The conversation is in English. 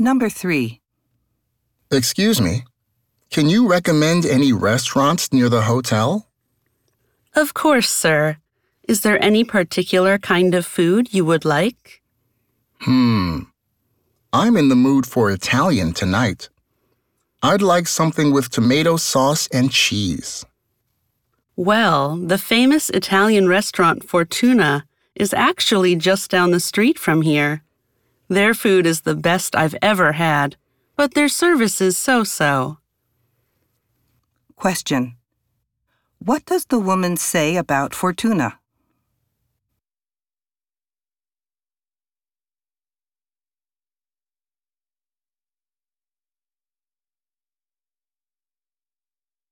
Number 3. Excuse me. Can you recommend any restaurants near the hotel? Of course, sir. Is there any particular kind of food you would like? Hmm. I'm in the mood for Italian tonight. I'd like something with tomato sauce and cheese. Well, the famous Italian restaurant Fortuna is actually just down the street from here. Their food is the best I've ever had, but their service is so so. Question. What does the woman say about Fortuna?